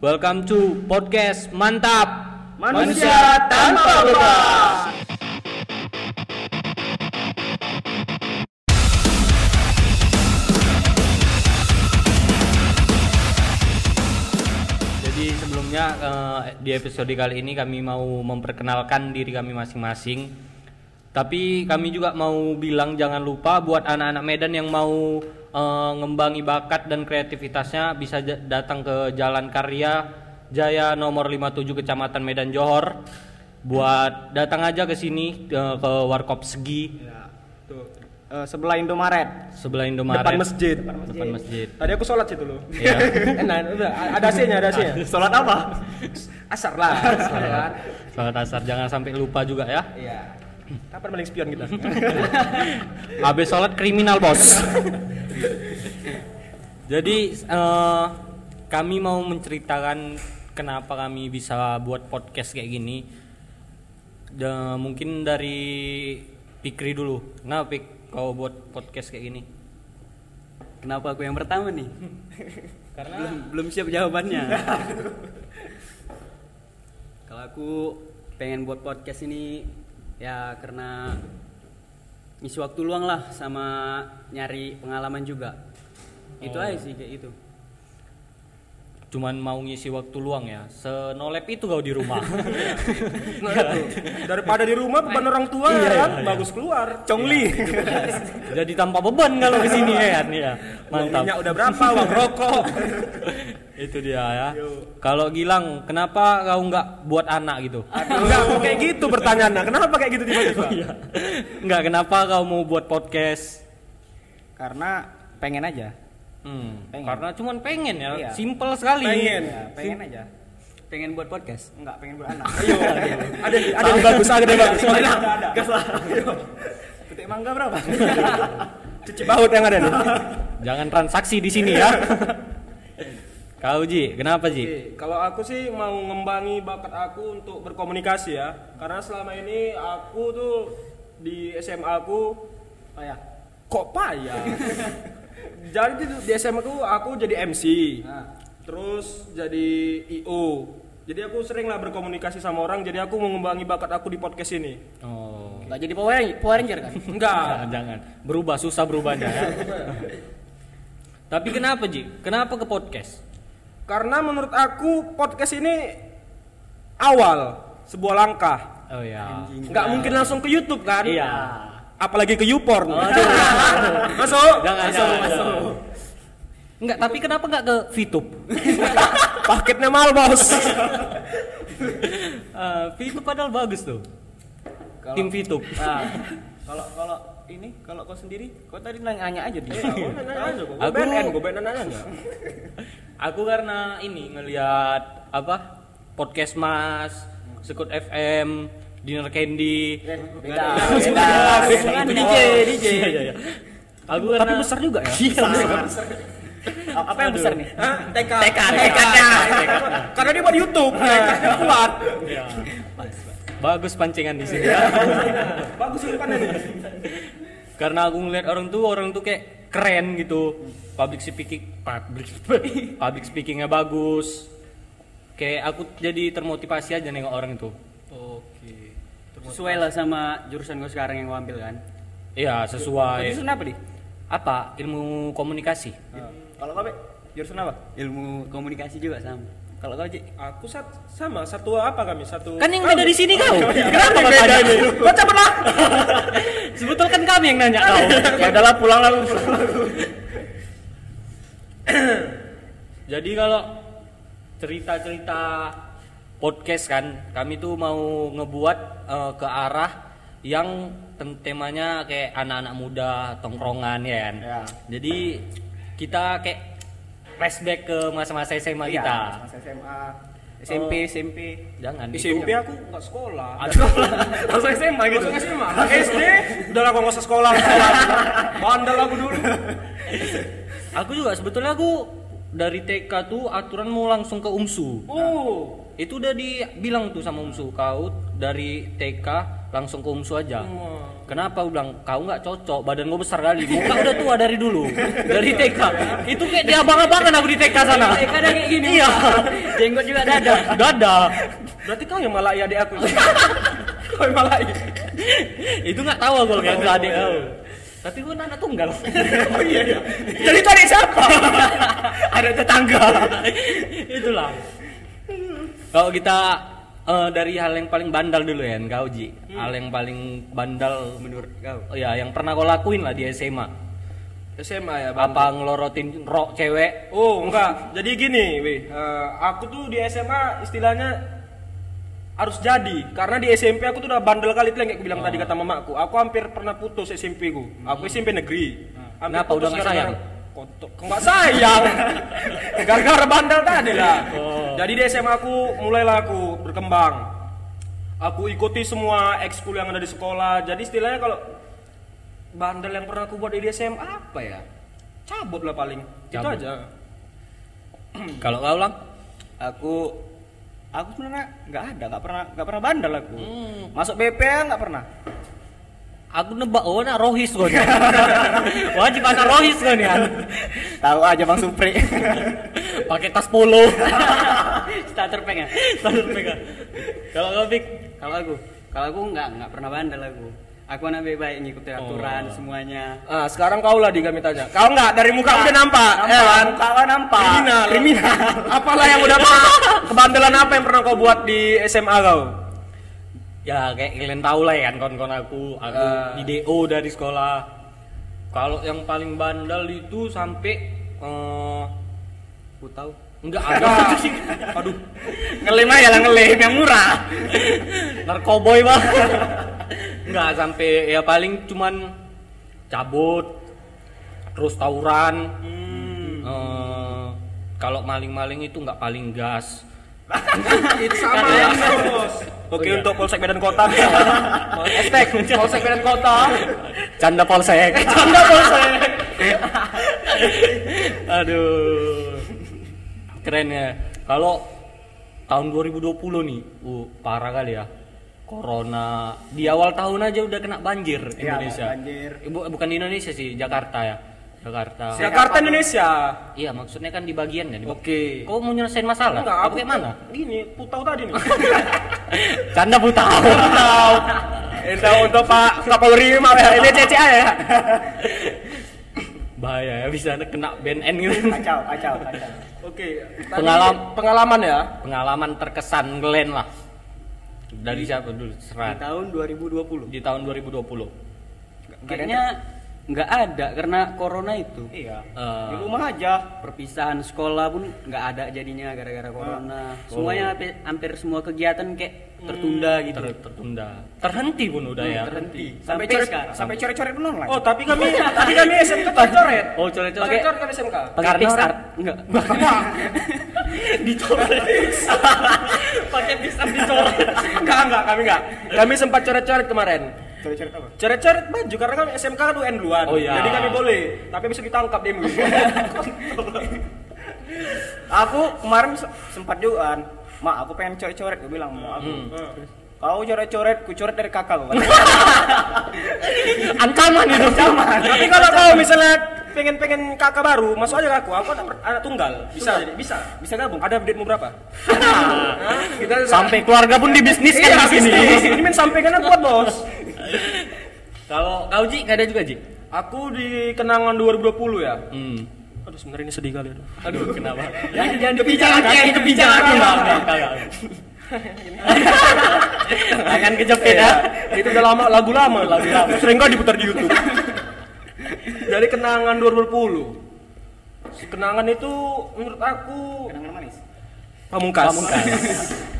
Welcome to podcast mantap Manusia tanpa beban. Jadi sebelumnya eh, di episode kali ini kami mau memperkenalkan diri kami masing-masing. Tapi kami juga mau bilang jangan lupa buat anak-anak Medan yang mau eh, ngembangi bakat dan kreativitasnya bisa datang ke Jalan Karya Jaya nomor 57 Kecamatan Medan Johor. Buat datang aja ke sini eh, ke Warkop Segi Ya, tuh. Eh, sebelah Indomaret. sebelah Indomaret. Depan masjid. Depan masjid. Tadi aku sholat situ loh. Iya. Enak, udah ada AC-nya, ada AC-nya. Sholat apa? Asar lah. Sholat. Asar jangan sampai lupa juga ya. Iya. Kapan paling spion kita? Habis sholat kriminal bos. Jadi eh, kami mau menceritakan kenapa kami bisa buat podcast kayak gini. Da- mungkin dari Pikri dulu. Kenapa Pik kau buat podcast kayak gini? Kenapa aku yang pertama nih? Karena belum, belum siap jawabannya. Kalau aku pengen buat podcast ini ya karena ngisi waktu luang lah sama nyari pengalaman juga. Itu Oh. aja sih kayak itu. cuman mau ngisi waktu luang ya. Senolep itu kau di rumah. Nah, itu. Daripada di rumah beban orang tua Iya, ya kan, iya, bagus keluar. Congli. Jadi tanpa beban kalau ke sini ya kan ya. Mantap. minyak udah berapa, uang rokok. itu dia ya. Kalau Gilang, kenapa kau nggak buat anak gitu? Enggak kok kayak gitu pertanyaannya. Kenapa kayak gitu tiba-tiba? Nggak, kenapa kau mau buat podcast? karena pengen aja Hmm, Pengen. karena cuman pengen ya, Iya. simple sekali. Pengen. ya pengen aja Pengen buat podcast. enggak pengen beranak Ayo. Ada ada yang bagus, ada yang bagus. Mana? Gas lah. Petik mangga berapa Cuci baut yang ada nih. Jangan transaksi di sini ya. kau Ji, kenapa Ji? Oke, kalau aku sih mau ngembangi bakat aku untuk berkomunikasi ya. Karena selama ini aku tuh di SMA aku payah kok payah. jadi di- SMA aku aku jadi MC. Nah. Terus jadi IO. Jadi aku sering lah berkomunikasi sama orang. Jadi aku mau ngembangi bakat aku di podcast ini. Oh. nggak jadi power Ranger- power ranger kan Enggak. Jangan, jangan. Berubah susah berubahnya ya. Tapi kenapa Ji? Kenapa ke podcast? Karena menurut aku podcast ini awal sebuah langkah. Oh ya. Nggak mungkin langsung ke YouTube kan? Iya. Apalagi ke YouPorn. Aduh. Masuk. Jangan, Masuk, jangan, masuk. jangan. Enggak, tapi kenapa enggak ke VTube? Paketnya mahal bos. Eh, VTube padahal bagus tuh. Kalau- Tim VTube. nah, kalau kalau ini kalau kau sendiri kau tadi nanya aja dia nanya kok. Gue Aku- BNN, gue BNN aja. Aku karena ini ngelihat apa podcast Mas, Sekut FM, Dinner Candy. beda Oh, beda beda. itu DJ DJ Iya, iya, iya. Aku Tapi karena besar juga ya. Iya, besar. apa yang besar nih? TK. TK TK Karena dia buat YouTube. TK-nya kuat. Iya. Bagus pancingan di sini ya. Bagus umpannya nih. karena aku ngeliat orang tuh orang tuh kayak keren gitu. Public speaking public public speakingnya bagus. Kayak aku jadi termotivasi aja nengok orang itu. Oke. Sesuai lah sama jurusan gue sekarang yang gue ambil kan. Iya, sesuai. jurusan apa di Apa? Ilmu komunikasi. kalau kau Be? jurusan apa Ilmu komunikasi juga sama. Kalau kau Ji Aku sat sama satu apa kami? Satu Kan yang beda di sini kau. Kenapa Kenapa kau tanya? cabut lah. Sebetulnya kan kami yang nanya kau. ya udahlah pulang pulang Jadi kalau cerita-cerita podcast kan, kami tuh mau ngebuat eh, ke arah yang tem- temanya kayak anak-anak muda, tongkrongan ya kan. Ya. Jadi kita kayak flashback ke masa-masa SMA Iya, kita. masa SMA SMP SMP Jangan. Di itu- SMP aku nggak sekolah. Aduh. Langsung SMA gitu. Langsung SMA. SD udah lah nggak usah sekolah. Bandel aku dulu. Aku juga sebetulnya aku dari TK tuh aturan mau langsung ke UMSU. Oh. Itu udah dibilang tuh sama UMSU kau dari TK langsung ke umsu aja. Kenapa? Gua bilang kau nggak cocok badan gue besar kali. Muka udah tua dari dulu dari TK itu kayak dia abang-abangan aku di TK sana. TK ada kayak gini. Iya. Jenggot juga ada ada dada. Berarti kau yang malah adik aku. kau yang malah itu nggak tahu aku kayak ke adik kau. Tapi gue anak tunggal. Oh iya iya. Jadi itu adik siapa? ada tetangga. Itulah. Kalau kita eh, dari hal yang paling bandal dulu ya kau Ji hal yang paling bandal menurut kau oh, ya yang pernah kau lakuin lah di SMA SMA ya, Bang. apa ngelorotin rok cewek Oh enggak, jadi gini, weh. Eh, aku tuh di SMA istilahnya harus jadi karena di SMP aku tuh udah bandel kali itu yang kayak aku bilang tadi kata mamaku. Aku hampir pernah putus SMP ku. Aku SMP negeri. Hampir Kenapa? putus Udah nggak gara-gara- sayang? Kok nggak sayang. Gara-gara bandel tadi lah. Jadi di SMA aku mulailah aku berkembang. Aku ikuti semua ekskul yang ada di sekolah. Jadi istilahnya kalau bandel yang pernah aku buat di SMA apa ya? Cabut lah paling. Itu Cabut. aja. kalau kau lang Aku aku sebenarnya nggak ada, nggak pernah nggak pernah bandel aku. Hmm. Masuk BPA nggak pernah. aku nebak oh nak rohis kau nih wajib anak rohis kau nih. Tahu aja Bang Supri. pakai tas polo starter pack ya Starter pack, ah. kalau kau Fik? kalau aku kalau aku nggak nggak pernah bandel aku aku anak baik-baik ngikutin aturan semuanya Ah, sekarang kau lah di kami tanya. Kau enggak dari muka udah nampak, Nampak, ya kan? muka kau nampak. Kriminal. Kriminal. Apalah yang udah kebandelan apa yang pernah kau buat di SMA kau? ya kayak kalian tahu lah ya kan kawan-kawan aku aku Ah. di DO dari sekolah kalau yang paling bandel itu sampai eh aku tahu enggak Enggak. ada Aduh. Ngelim aja lah ngelim yang murah. narkoboy bang enggak sampai ya paling cuman cabut terus tawuran Eh, kalau maling-maling itu nggak paling gas Itu sama ya? ya, Bos. Oke, Oh, iya. untuk Polsek Medan Kota. Hashtag Polsek Medan Kota. canda polsek Canda Polsek. aduh keren ya kalau tahun 2020 nih uh parah kali ya corona di awal tahun aja udah kena banjir Iya, Indonesia banjir. Eh, bu- bukan di Indonesia sih Jakarta ya Jakarta Jakarta Indonesia. iya maksudnya kan di bagian ya di Oke. kau mau nyelesain masalah Enggak, apa kayak mana Gini, putau tadi nih. canda buta Putau. Itu untuk Pak Kapolri maaf ya. Ini CCA ya. bahaya ya bisa kena BNN gitu Kacau, kacau, kacau. Oke. tadi Pengalam- pengalaman ya. pengalaman terkesan Glenn lah dari siapa dulu di serat tahun 2020 di tahun 2020 kayaknya nggak ada karena corona itu Iya. Eh, Di rumah aja. perpisahan sekolah pun nggak ada jadinya gara-gara corona semuanya hampir, hampir semua kegiatan kayak tertunda gitu ter- tertunda terhenti pun udah ya terhenti Sampai sampai sekarang sampai coret-coret pun online. Oh, tapi kami tapi kami SMK coret. oh coret-coret Pakai coret kami SMK. pakai pixar enggak dicoret pakai pisang dicoret Enggak, enggak, kami enggak. Kami sempat coret-coret kemarin. Coret-coret apa? Coret-coret baju karena kami SMK kan UN duluan. Oh, iya. Jadi kami boleh, tapi bisa ditangkap demo. Aku kemarin se- sempat juga Mak, aku pengen coret-coret, gue bilang mau aku. Kau coret-coret, ku coret dari kakak gua. ancaman itu tapi kalau kau misalnya pengen-pengen kakak baru, masuk aja ke aku. Aku anak, anak tunggal. Bisa jadi, bisa. Bisa gabung. Ada update berapa? Kita sampai keluarga pun dibisniskan Iya, di sini. Ini main sampai kan buat bos. kalau kau Ji nggak ada juga Ji Aku di kenangan 2020 ya. hmm. Aduh sebenarnya ini sedih kali aduh. aduh kenapa jangan jangan dipijak lagi, jangan kepijak dipijak lagi. Enggak, enggak, enggak, enggak. Tangan kejepit ya. Itu udah lama lagu lama, lagu lama. Sering kali diputar di YouTube. Dari kenangan 2020. Kenangan itu menurut aku Kenangan manis. pamungkas. Pamungkas.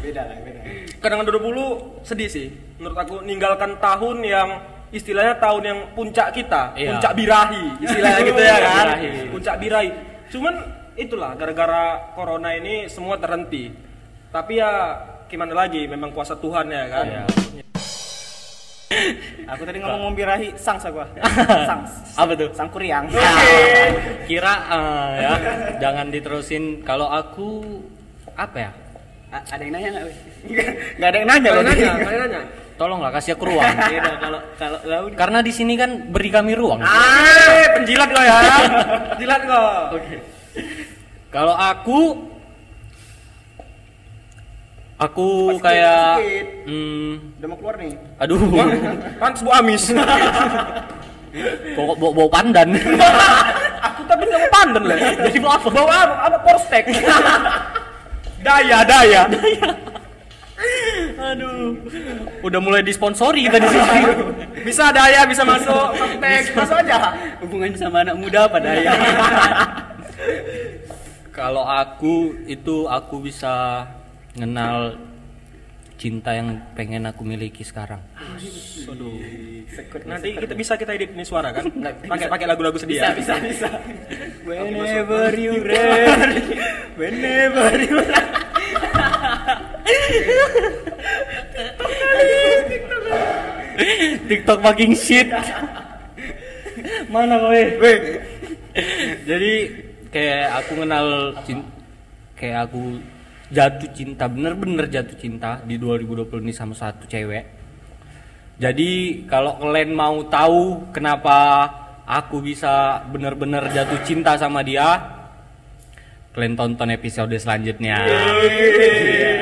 Beda lah, beda. Kenangan 2020 sedih sih. Menurut aku ninggalkan tahun yang istilahnya tahun yang puncak kita, Iya. puncak birahi, istilahnya gitu ya kan. Birahi. Puncak birahi. Cuman itulah gara-gara corona ini semua terhenti. Tapi ya gimana lagi, memang kuasa Tuhan ya kan. Iya. Aku tadi ngomong birahi sangs aku. Sangs. apa tuh Sang kuriang. Kira eh, ya jangan diterusin kalau aku apa ya A- ada yang nanya nggak? Gak ada yang nanya loh. Nanya, nanya. Tolonglah kasih aku ruang. Beda kalau kalau Karena di sini kan beri kami ruang. Ah, penjilat kau ya. Penjilat kau. Oke. Kalau aku aku Pas kayak sedikit. hmm, Udah mau keluar nih. aduh Pantes bu amis. kok bau, bau pandan. Aku tapi nggak mau pandan lah. Jadi mau apa? Bawa apa? Apa porstek? daya, daya. Aduh. Udah mulai disponsori kita di sini. Bisa daya, bisa masuk. Porstek, masuk aja. hubungannya sama anak muda apa daya? Kalau aku itu aku bisa kenal cinta yang pengen aku miliki sekarang. Nanti kita bisa kita edit ini suara kan? Pakai pakai lagu-lagu sedih ya. bisa bisa. Whenever you ready, whenever you TikTok fucking shit. Mana kowe? Jadi kayak aku kenal kayak aku jatuh cinta bener-bener jatuh cinta di 2020 ini sama satu cewek. Jadi kalau kalian mau tahu kenapa aku bisa bener-bener jatuh cinta sama dia, kalian tonton episode selanjutnya. Oke.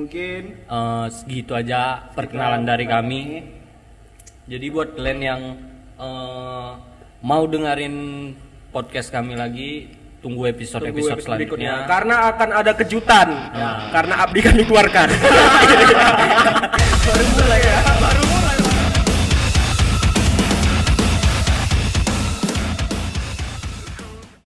Mungkin Eh, segitu aja perkenalan dari kami. Jadi buat kalian yang eh, mau dengerin podcast kami lagi, tunggu episode Tunggu episode, episode berikutnya. selanjutnya. Karena akan ada kejutan. Karena abdi kami keluarkan. baru mulai ya.